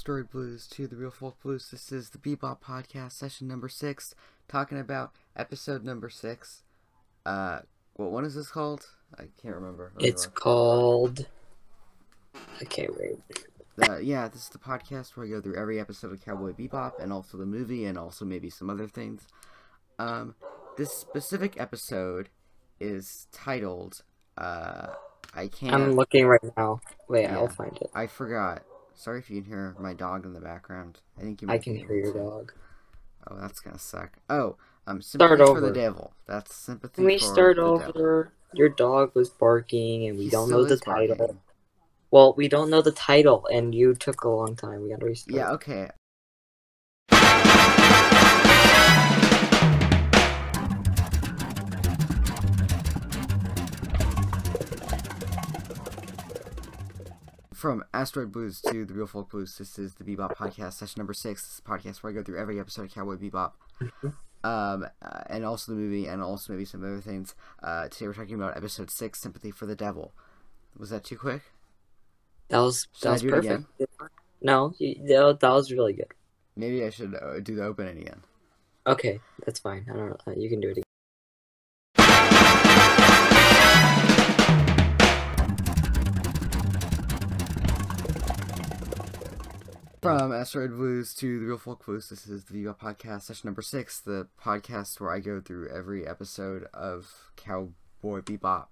Asteroid Blues to the Real Folk Blues, this is the Bebop Podcast, session number six, talking about episode number six. Uh, what one is this called? I can't remember. Let It's called. I can't read. Uh, yeah, this is the podcast where I go through every episode of Cowboy Bebop and also the movie and also maybe some other things. Um, this specific episode is titled, uh, I can't. I'm looking right now. Wait, Yeah. I'll find it. I forgot. Sorry if you can hear my dog in the background. I think you. I can hear your dog. Oh, that's gonna suck. Oh, um, sympathy Start for the devil. That's sympathy. Can we start over? devil. Your dog was barking, and we He don't know the is barking. title. Well, we don't know the title, and you took a long time. We gotta restart. Yeah. Okay. From Asteroid Blues to the Real Folk Blues, this is the Bebop Podcast, session number six. This is a podcast where I go through every episode of Cowboy Bebop, um, uh, and also the movie, and also maybe some other things. Uh, today we're talking about episode six, Sympathy for the Devil. Was that too quick? That was Should that was perfect. No, you, that that was really good. Maybe I should uh, do the opening again. Okay, that's fine. I don't know. Uh, You can do it again. From Asteroid Blues to the Real Folk Blues, this is the Viva Podcast, session number six, the podcast where I go through every episode of Cowboy Bebop.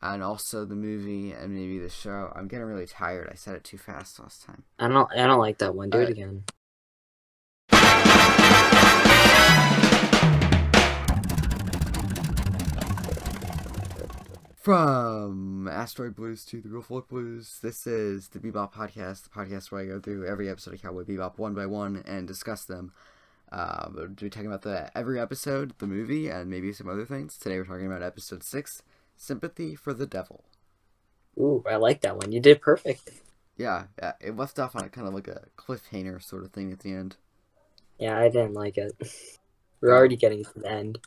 And also the movie and maybe the show. I'm getting really tired. I said it too fast last time. I don't. I don't like that one. Do it Uh, again. From Asteroid Blues to the Real Folk Blues, this is the Bebop Podcast, the podcast where I go through every episode of Cowboy Bebop one by one and discuss them. Uh, we'll be talking about the every episode, the movie, and maybe some other things. Today we're talking about episode six, Sympathy for the Devil. Ooh, I like that one. You did perfect. Yeah, yeah, it left off on a kind of like a cliffhanger sort of thing at the end. Yeah, I didn't like it. We're already getting to the end.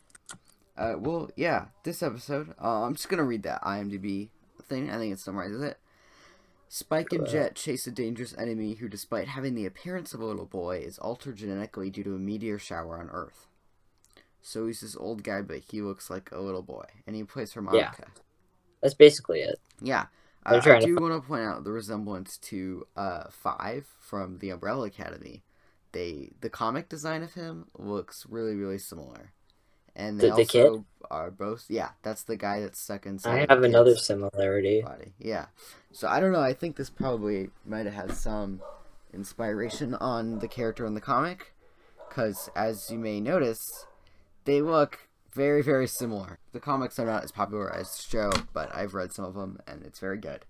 Uh, well, yeah, this episode, uh, I'm just gonna read that IMDb thing. I think it summarizes it. Spike and Jet chase a dangerous enemy who, despite having the appearance of a little boy, is altered genetically due to a meteor shower on Earth. So he's this old guy, but he looks like a little boy, and he plays harmonica. That's basically it. Yeah. Uh, I trying to do want to point out the resemblance to uh, Five from the Umbrella Academy. They the comic design of him looks really really similar, and they The- the also kid? are both yeah. That's the guy that's stuck inside. I have another similarity. body. Yeah. So I don't know. I think this probably might have had some inspiration on the character in the comic, because as you may notice, they look very very similar. The comics are not as popular as the show, but I've read some of them and it's very good.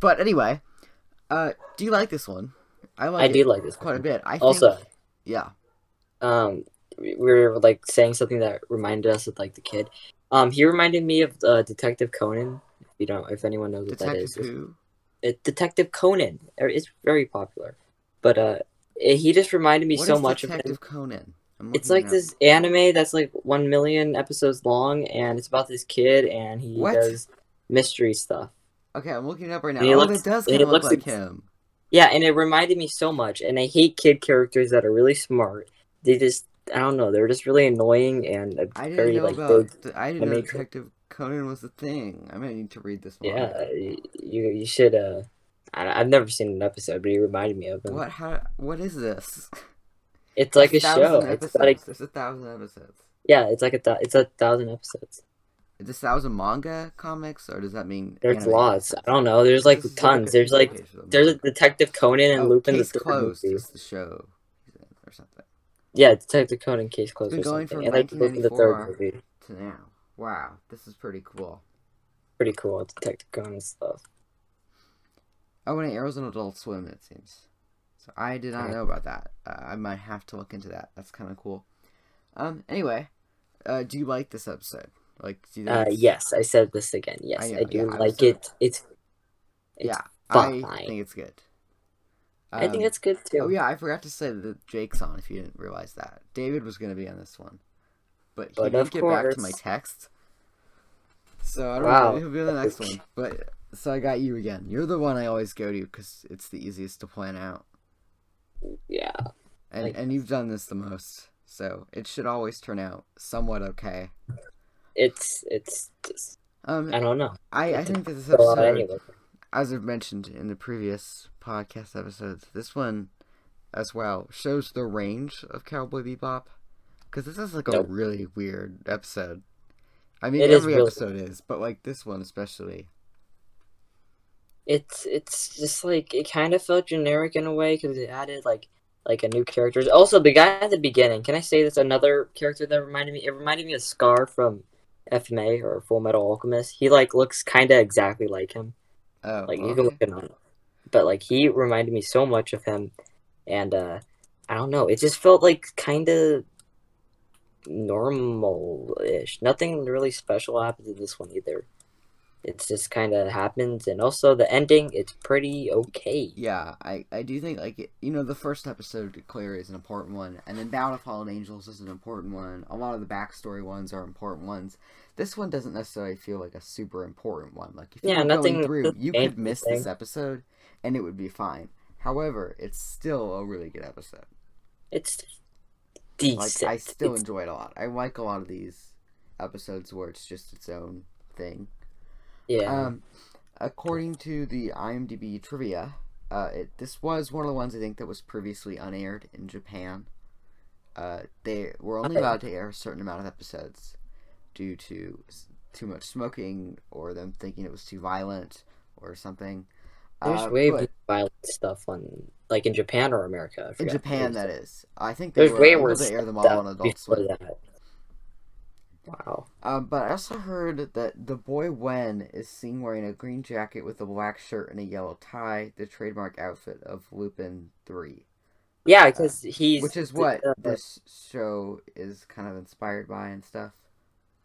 But anyway, uh, do you like this one? I like I do like this quite a bit. I Also- think, yeah. Um, we we were like saying something that reminded us of like the kid. Um, he reminded me of uh, Detective Conan. If you don't, if anyone knows what that is, Detective Who? It, Detective Conan. It's very popular, but uh, it- he just reminded me What so much of. Detective Conan? I'm It's like it this anime that's like one million episodes long, and it's about this kid, and he What? does mystery stuff. Okay, I'm looking it up right now. And oh, looks- that does kind of look like ex- him. Yeah, and it reminded me so much. And I hate kid characters that are really smart. They just, I don't know, they're just really annoying and uh, I didn't very know like about. big. I didn't know Detective Conan was a thing. I might need to read this one. Yeah, you you should. Uh, I, I've never seen an episode, but he reminded me of him. What? How? What is this? It's like a, thousand show. Episodes. It's like There's a thousand episodes. yeah, it's like a thou- it's a thousand episodes. Is this thousand manga comics, or does that mean There's anime lots. I don't know. There's like This tons. a There's like page of them. there's a Detective Conan and oh, Lupin the Case Third Closed movie. is the show he's in, or something. Yeah, Detective Conan Case Closed or going something. from And like Lupin the Third 1994. movie. To now, wow, this is pretty cool. Pretty cool. Detective Conan stuff. Oh, and airs on Adult Swim, it seems. So I did not know about that. Uh, I might have to look into that. That's kind of cool. Um. Anyway, uh, do you like this episode? Like, do you think Uh, yes, I said this again. Yes, I I, do yeah, like it. It's, it's yeah, fine. I think it's good. I think Um, it's good too. Oh yeah, I forgot to say that Jake's on. If you didn't realize that, David was going to be on this one, but he But didn't get back to my text. So I don't Wow. know. He'll be on the next one. But so I got you again. You're the one I always go to because it's the easiest to plan out, Yeah. and and you've done this the most, so it should always turn out somewhat okay. It's it's just Um, I don't know. I I think that this episode. As I've mentioned in the previous podcast episodes, this one as well shows the range of Cowboy Bebop. Because this is like a Nope. really weird episode. I mean, It is every really- episode is, but like this one especially. It's it's just like it kind of felt generic in a way because it added like like a new character. Also, the guy at the beginning. Can I say this? Another character that reminded me. It reminded me of Scar from FMA or Full Metal Alchemist. He like looks kind of exactly like him. Oh, Like you can look it up. But like he reminded me so much of him, and uh I don't know. It just felt like kind of normal-ish. Nothing really special happened in this one either. It's just kind of happens, and also the ending. It's pretty okay. Yeah, I, I do think like it, you know the first episode clearly is an important one, and then Ballad of Fallen Angels is an important one. A lot of the backstory ones are important ones. This one doesn't necessarily feel like a super important one. Like if you Yeah, nothing- going through, you could miss this episode, and it would be fine. However, it's still a really good episode. It's decent Like. I still It's- enjoy it a lot. I like a lot of these episodes where it's just its own thing. Yeah. Um, according to the IMDb trivia, uh, it, this was one of the ones I think that was previously unaired in Japan. Uh, they were only Okay. allowed to air a certain amount of episodes due to too much smoking or them thinking it was too violent or something. There's Uh, way but more violent stuff on like in Japan or America. In. Japan, that is. I think they There's were way able worse to air them all on Adult Swim. that. Wow. Um, but I also heard that the boy Wen is seen wearing a green jacket with a black shirt and a yellow tie, the trademark outfit of Lupin 3. Yeah, because he's Which is what uh, this show is kind of inspired by and stuff.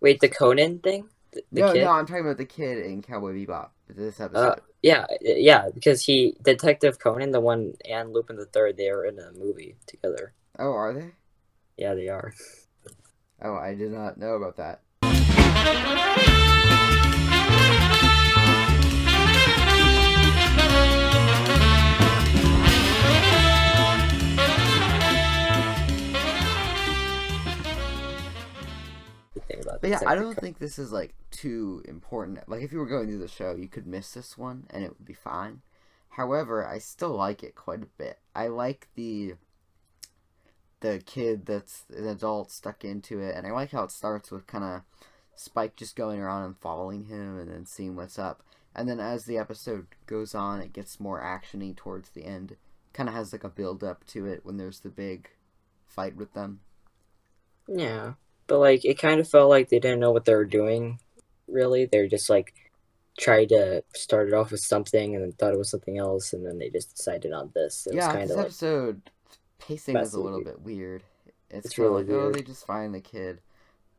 wait the Conan thing. The, the no, kid? no, I'm talking about the kid in Cowboy Bebop. This episode. Yeah, yeah, because he Detective Conan, the one, and Lupin the Third, they are in a movie together. oh, are they? Yeah, they are. Oh, I did not know about that. The thing about But yeah, I don't think this is like too important. Like if you were going through the show, you could miss this one and it would be fine. However, I still like it quite a bit. I like the the kid that's an adult stuck into it, and I like how it starts with kind of Spike just going around and following him, and then seeing what's up. And then as the episode goes on, it gets more actiony towards the end. Kind of has like a build up to it when there's the big fight with them. Yeah, but like it kind of felt like they didn't know what they were doing. Really, they're just like tried to start it off with something and then thought it was something else, and then they just decided on this. It yeah, was kind this of like episode pacing is a little bit weird. It's, It's really like, oh, they just find the kid,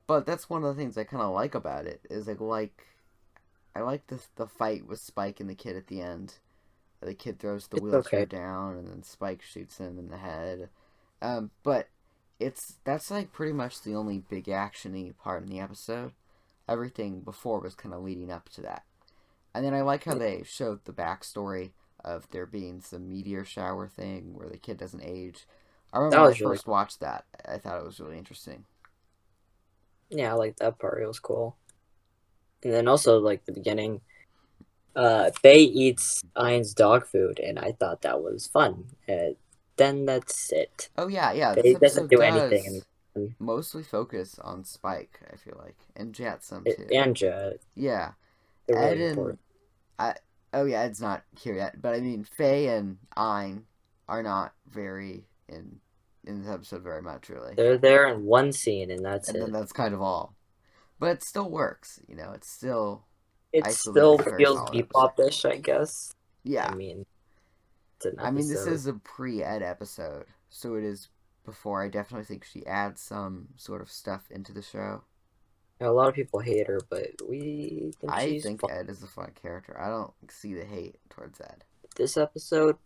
but that's one of the things I kind of like about it. Is like like I like the the fight with Spike and the kid at the end. The kid throws the It's wheelchair okay. down, and then Spike shoots him in the head. Um, but it's that's like pretty much the only big actiony part in the episode. Everything before was kind of leading up to that. And then I like how they showed the backstory of there being some meteor shower thing where the kid doesn't age. I remember when I was really first watched that. I thought it was really interesting. yeah, I like that part. It was cool. And then also like the beginning, uh, Faye eats Ein's dog food, and I thought that was fun. And then that's it. Oh yeah, yeah. This doesn't do does anything. mostly focus on Spike. I feel like and Jet some too. And Jet. yeah. Ed really and important. Oh yeah, Ed's not here yet, but I mean Faye and Ein are not very in in this episode very much really. They're there in one scene, and that's and it. then that's kind of all. But it still works, you know. It's still It still it's feels solid Bebop-ish, I guess. yeah. I mean, it's an I mean, this is a pre-ed episode, so it is before. I definitely think she adds some sort of stuff into the show. A lot of people hate her, but we think I think fun. Ed is a fun character. I don't see the hate towards Ed. This episode,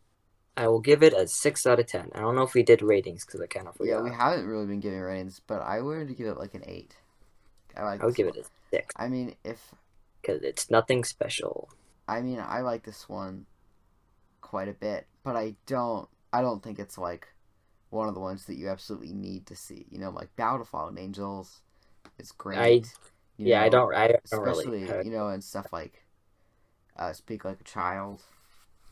I will give it a six out of ten. I don't know if we did ratings because I kind of forgot. Yeah, we haven't really been giving ratings, but I would give it like an eight. I like. I would give one. it a six I mean, if because it's nothing special. I mean, I like this one quite a bit, but I don't. I don't think it's like one of the ones that you absolutely need to see. You know, like Ballad of Fallen Angels is great. I- yeah, I don't. I don't especially really. you know, and stuff like uh, Speak Like a Child.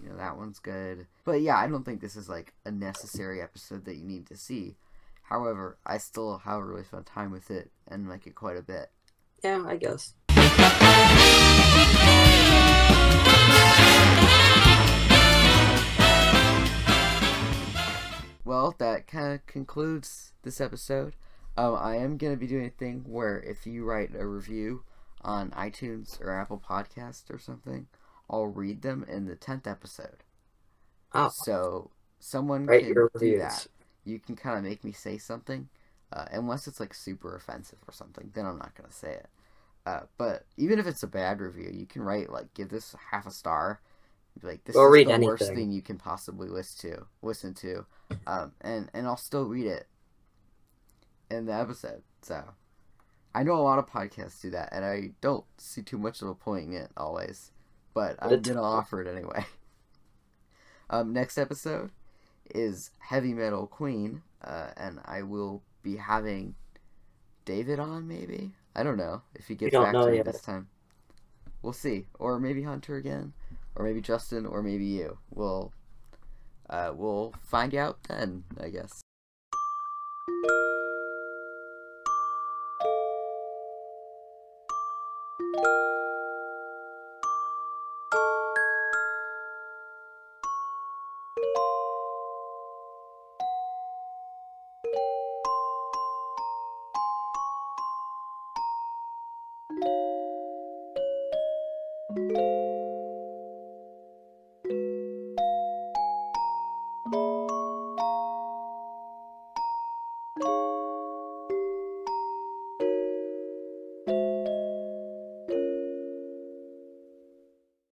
You know that one's good, but yeah, I don't think this is like a necessary episode that you need to see. However, I still have a really fun time with it and like it quite a bit. Yeah, I guess. Well, that kind of concludes this episode. Um, I am going to be doing a thing where if you write a review on iTunes or Apple Podcast or something, I'll read them in the 10th episode. Oh, So someone write can do reviews. that. You can kind of make me say something, uh, unless it's like super offensive or something. Then I'm not gonna say it. Uh, but even if it's a bad review, you can write like give this half a star. Like this Or is the worst thing you can possibly listen to. Listen to, um, and and I'll still read it in the episode. So I know a lot of podcasts do that, and I don't see too much of a point in it always. But I'm It's- gonna offer it anyway. Um, next episode is Heavy Metal Queen, uh, and I will be having David on. Maybe I don't know if he gets back to me yet. this time. We'll see, or maybe Hunter again, or maybe Justin, or maybe you. We'll uh, we'll find out then, I guess.